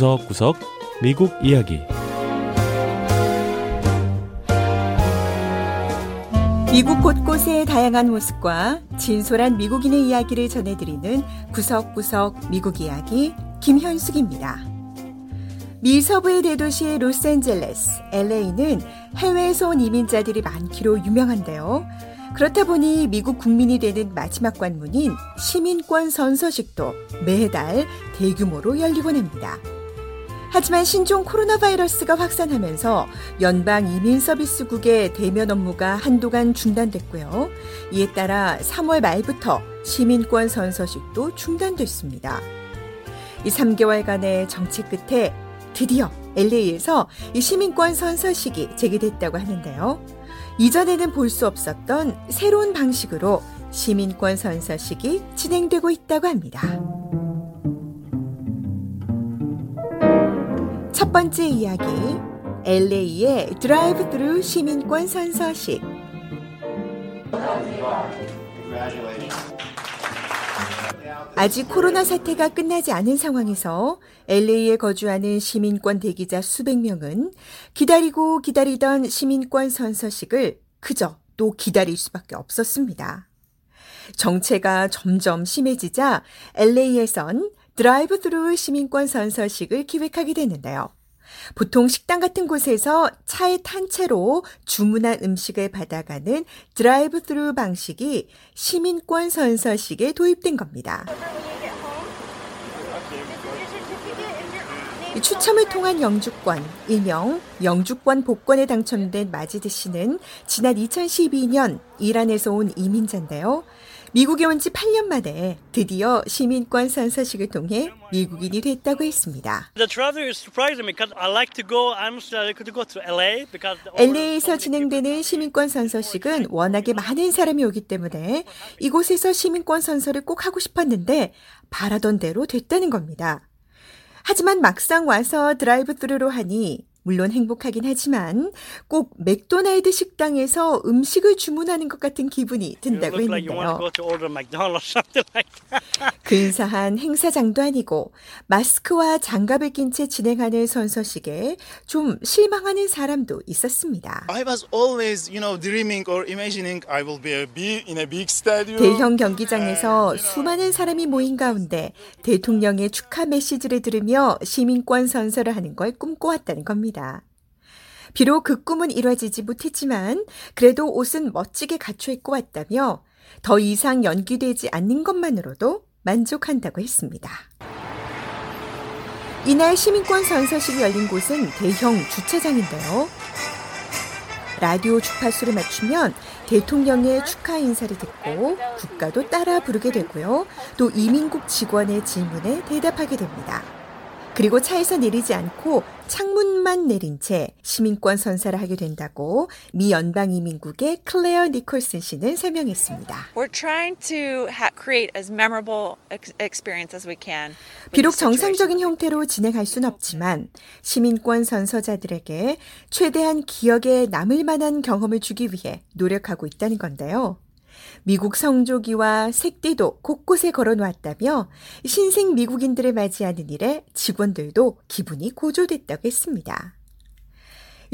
구석구석 미국 이야기 미국 곳곳의 다양한 모습과 진솔한 미국인의 이야기를 전해드리는 구석구석 미국 이야기 김현숙입니다. 미 서부의 대도시 로스앤젤레스, LA는 해외에서 온 이민자들이 많기로 유명한데요. 그렇다 보니 미국 국민이 되는 마지막 관문인 시민권 선서식도 매달 대규모로 열리곤 합니다. 하지만 신종 코로나 바이러스가 확산하면서 연방 이민 서비스국의 대면 업무가 한동안 중단됐고요. 이에 따라 3월 말부터 시민권 선서식도 중단됐습니다. 이 3개월간의 정치 끝에 드디어 LA에서 이 시민권 선서식이 재개됐다고 하는데요. 이전에는 볼 수 없었던 새로운 방식으로 시민권 선서식이 진행되고 있다고 합니다. 첫 번째 이야기 LA의 드라이브 스루 시민권 선서식 아직 코로나 사태가 끝나지 않은 상황에서 LA에 거주하는 시민권 대기자 수백 명은 기다리고 기다리던 시민권 선서식을 그저 또 기다릴 수밖에 없었습니다. 정체가 점점 심해지자 LA에선 드라이브 스루 시민권 선서식을 기획하게 됐는데요. 보통 식당 같은 곳에서 차에 탄 채로 주문한 음식을 받아가는 드라이브 스루 방식이 시민권 선서식에 도입된 겁니다. 추첨을 통한 영주권, 일명 영주권 복권에 당첨된 마지드 씨는 지난 2012년 이란에서 온 이민자인데요. 미국에 온 지 8년 만에 드디어 시민권 선서식을 통해 미국인이 됐다고 했습니다. LA에서 진행되는 시민권 선서식은 워낙에 많은 사람이 오기 때문에 이곳에서 시민권 선서를 꼭 하고 싶었는데 바라던 대로 됐다는 겁니다. 하지만 막상 와서 드라이브 스루로 하니 물론 행복하긴 하지만 꼭 맥도날드 식당에서 음식을 주문하는 것 같은 기분이 든다고 했는데요. 근사한 행사장도 아니고 마스크와 장갑을 낀 채 진행하는 선서식에 좀 실망하는 사람도 있었습니다. 대형 경기장에서 수많은 사람이 모인 가운데 대통령의 축하 메시지를 들으며 시민권 선서를 하는 걸 꿈꿔왔다는 겁니다. 비록 그 꿈은 이뤄지지 못했지만 그래도 옷은 멋지게 갖춰 입고 왔다며 더 이상 연기되지 않는 것만으로도 만족한다고 했습니다. 이날 시민권 선서식이 열린 곳은 대형 주차장인데요. 라디오 주파수를 맞추면 대통령의 축하 인사를 듣고 국가도 따라 부르게 되고요. 또 이민국 직원의 질문에 대답하게 됩니다. 그리고 차에서 내리지 않고 창문만 내린 채 시민권 선사를 하게 된다고 미 연방 이민국의 클레어 니콜슨 씨는 설명했습니다. 비록 정상적인 형태로 진행할 수는 없지만 시민권 선서자들에게 최대한 기억에 남을 만한 경험을 주기 위해 노력하고 있다는 건데요. 미국 성조기와 색띠도 곳곳에 걸어놓았다며 신생 미국인들을 맞이하는 일에 직원들도 기분이 고조됐다고 했습니다.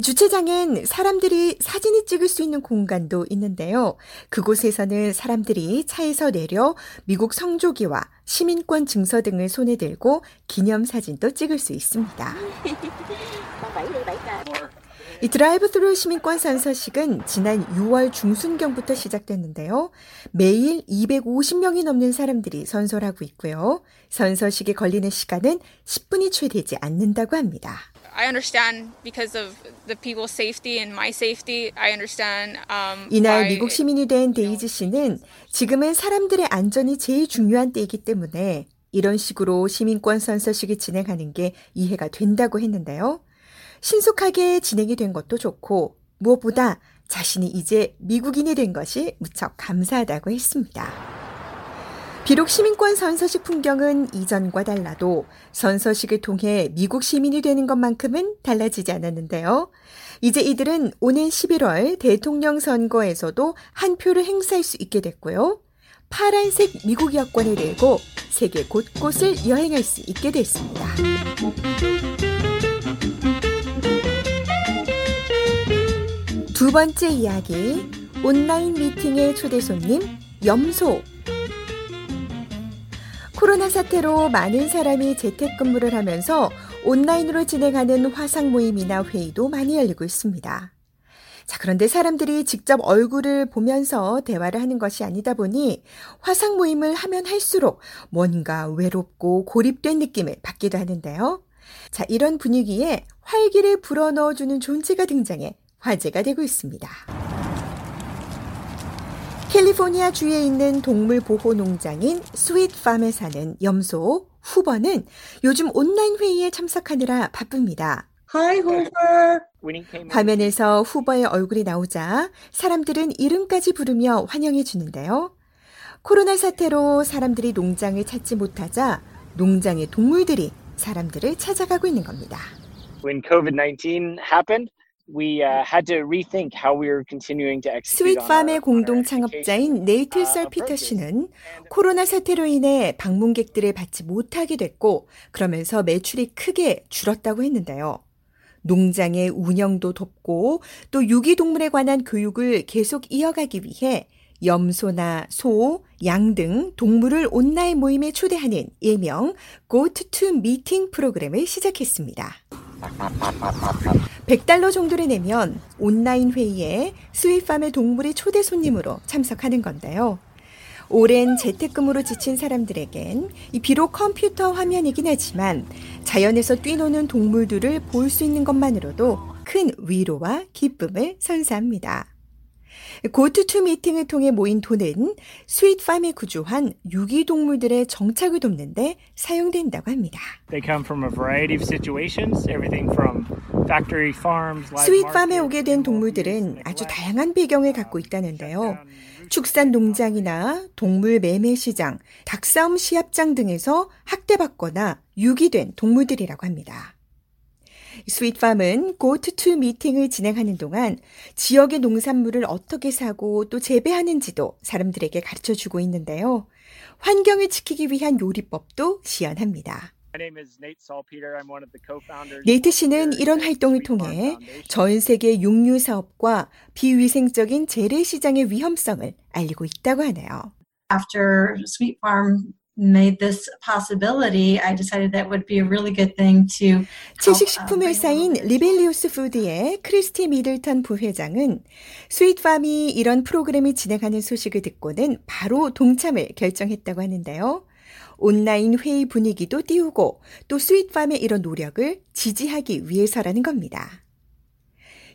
주차장엔 사람들이 사진을 찍을 수 있는 공간도 있는데요. 그곳에서는 사람들이 차에서 내려 미국 성조기와 시민권 증서 등을 손에 들고 기념사진도 찍을 수 있습니다. 이 드라이브 스루 시민권 선서식은 지난 6월 중순경부터 시작됐는데요. 매일 250명이 넘는 사람들이 선서하고 있고요. 선서식에 걸리는 시간은 10분이 채 되지 않는다고 합니다. I understand because of the people's safety and my safety. I understand. Um, 이날 미국 시민이 된 데이지 씨는 지금은 사람들의 안전이 제일 중요한 때이기 때문에 이런 식으로 시민권 선서식을 진행하는 게 이해가 된다고 했는데요. 신속하게 진행이 된 것도 좋고 무엇보다 자신이 이제 미국인이 된 것이 무척 감사하다고 했습니다. 비록 시민권 선서식 풍경은 이전과 달라도 선서식을 통해 미국 시민이 되는 것만큼은 달라지지 않았는데요. 이제 이들은 오는 11월 대통령 선거에서도 한 표를 행사할 수 있게 됐고요. 파란색 미국 여권을 들고 세계 곳곳을 여행할 수 있게 됐습니다. 두 번째 이야기, 온라인 미팅의 초대 손님, 염소. 코로나 사태로 많은 사람이 재택근무를 하면서 온라인으로 진행하는 화상 모임이나 회의도 많이 열리고 있습니다. 자, 그런데 사람들이 직접 얼굴을 보면서 대화를 하는 것이 아니다 보니 화상 모임을 하면 할수록 뭔가 외롭고 고립된 느낌을 받기도 하는데요. 자, 이런 분위기에 활기를 불어넣어주는 존재가 등장해 화제가 되고 있습니다. 캘리포니아 주에 있는 동물 보호 농장인 스윗팜에 사는 염소 후버는 요즘 온라인 회의에 참석하느라 바쁩니다. Hi, Hoover. 화면에서 후버의 얼굴이 나오자 사람들은 이름까지 부르며 환영해 주는데요. 코로나 사태로 사람들이 농장을 찾지 못하자 농장의 동물들이 사람들을 찾아가고 있는 겁니다. When COVID-19 happened, we uh, had to rethink how we were continuing to execute on our, 스윗팜의 our 공동 창업자인 uh, 설피터 approaches. 씨는 코로나 사태로 인해 방문객들을 받지 못하게 됐고 그러면서 매출이 크게 줄었다고 했는데요. 농장의 운영도 돕고 또 유기동물에 관한 교육을 계속 이어가기 위해 염소나 소, 양 등 동물을 온라인 모임에 초대하는 일명 Goat to Meeting 프로그램을 시작했습니다. 100달러 정도를 내면 온라인 회의에 스윗팜의 동물이 초대 손님으로 참석하는 건데요. 오랜 재택근무로 지친 사람들에겐 이 비록 컴퓨터 화면이긴 하지만 자연에서 뛰노는 동물들을 볼 수 있는 것만으로도 큰 위로와 기쁨을 선사합니다. Goat to Meeting을 통해 모인 돈은 Sweet Farm이 구조한 유기동물들의 정착을 돕는데 사용된다고 합니다. Sweet Farm에 오게 된 동물들은 아주 다양한 배경을 갖고 있다는데요. 축산 농장이나 동물 매매 시장, 닭싸움 시합장 등에서 학대받거나 유기된 동물들이라고 합니다. Sweet Farm은 Goat to Meeting을 진행하는 동안 지역의 농산물을 어떻게 사고 또 재배하는지도 사람들에게 가르쳐 주고 있는데요. 환경을 지키기 위한 요리법도 시연합니다. My name is Nate Salpeter. I'm one of the co-founders. 네이트 씨는 이런 활동을 Sweet Farm 통해. 전 세계 육류 사업과 비위생적인 재래 시장의 위험성을 알리고 있다고 하네요. After Sweet Farm made this possibility, I decided that would be a really good thing to 채식식품 회사인 Rebellyous Foods의 크리스티 미들턴 부회장은 Sweet Farm이 이런 프로그램을 진행하는 소식을 듣고는 바로 동참을 결정했다고 하는데요. 온라인 회의 분위기도 띄우고 또 Sweet Farm의 이런 노력을 지지하기 위해서라는 겁니다.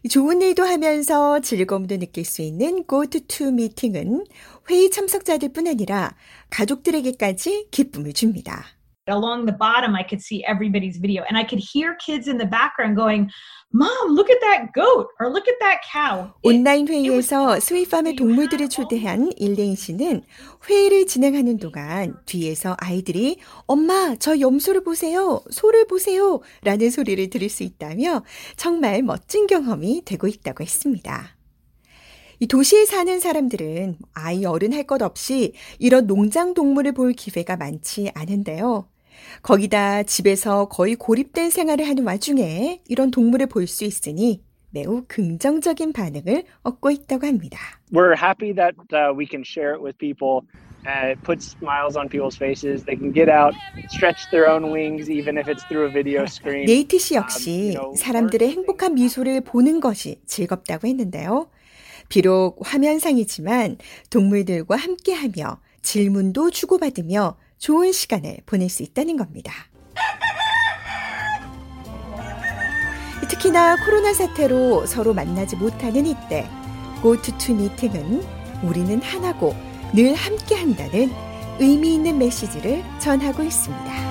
좋은 일도 하면서 즐거움도 느낄 수 있는 Goat to Meeting은 회의 참석자들뿐 아니라 가족들에게까지 기쁨을 줍니다. Along the bottom i could see everybody's video and i could hear kids in the background going mom look at that goat or look at that cow 온라인 회의에서 스윗팜의 동물들을 초대한 일레인 씨는 회의를 진행하는 동안 뒤에서 아이들이 엄마 저 염소를 보세요 소를 보세요 라는 소리를 들을 수 있다며 정말 멋진 경험이 되고 있다고 했습니다. 이 도시에 사는 사람들은 아이 어른 할 것 없이 이런 농장 동물을 볼 기회가 많지 않은데요. 거기다 집에서 거의 고립된 생활을 하는 와중에 이런 동물을 볼 수 있으니 매우 긍정적인 반응을 얻고 있다고 합니다. We're happy that uh, we can share it with people. Uh, it puts smiles on people's faces. They can get out, stretch their own wings, even if it's through a video screen. 네이트 씨 역시 사람들의 행복한 미소를 보는 것이 즐겁다고 했는데요. 비록 화면상이지만 동물들과 함께하며 질문도 주고받으며 좋은 시간을 보낼 수 있다는 겁니다. 특히나 코로나 사태로 서로 만나지 못하는 이때 고투투 미팅은 우리는 하나고 늘 함께한다는 의미 있는 메시지를 전하고 있습니다.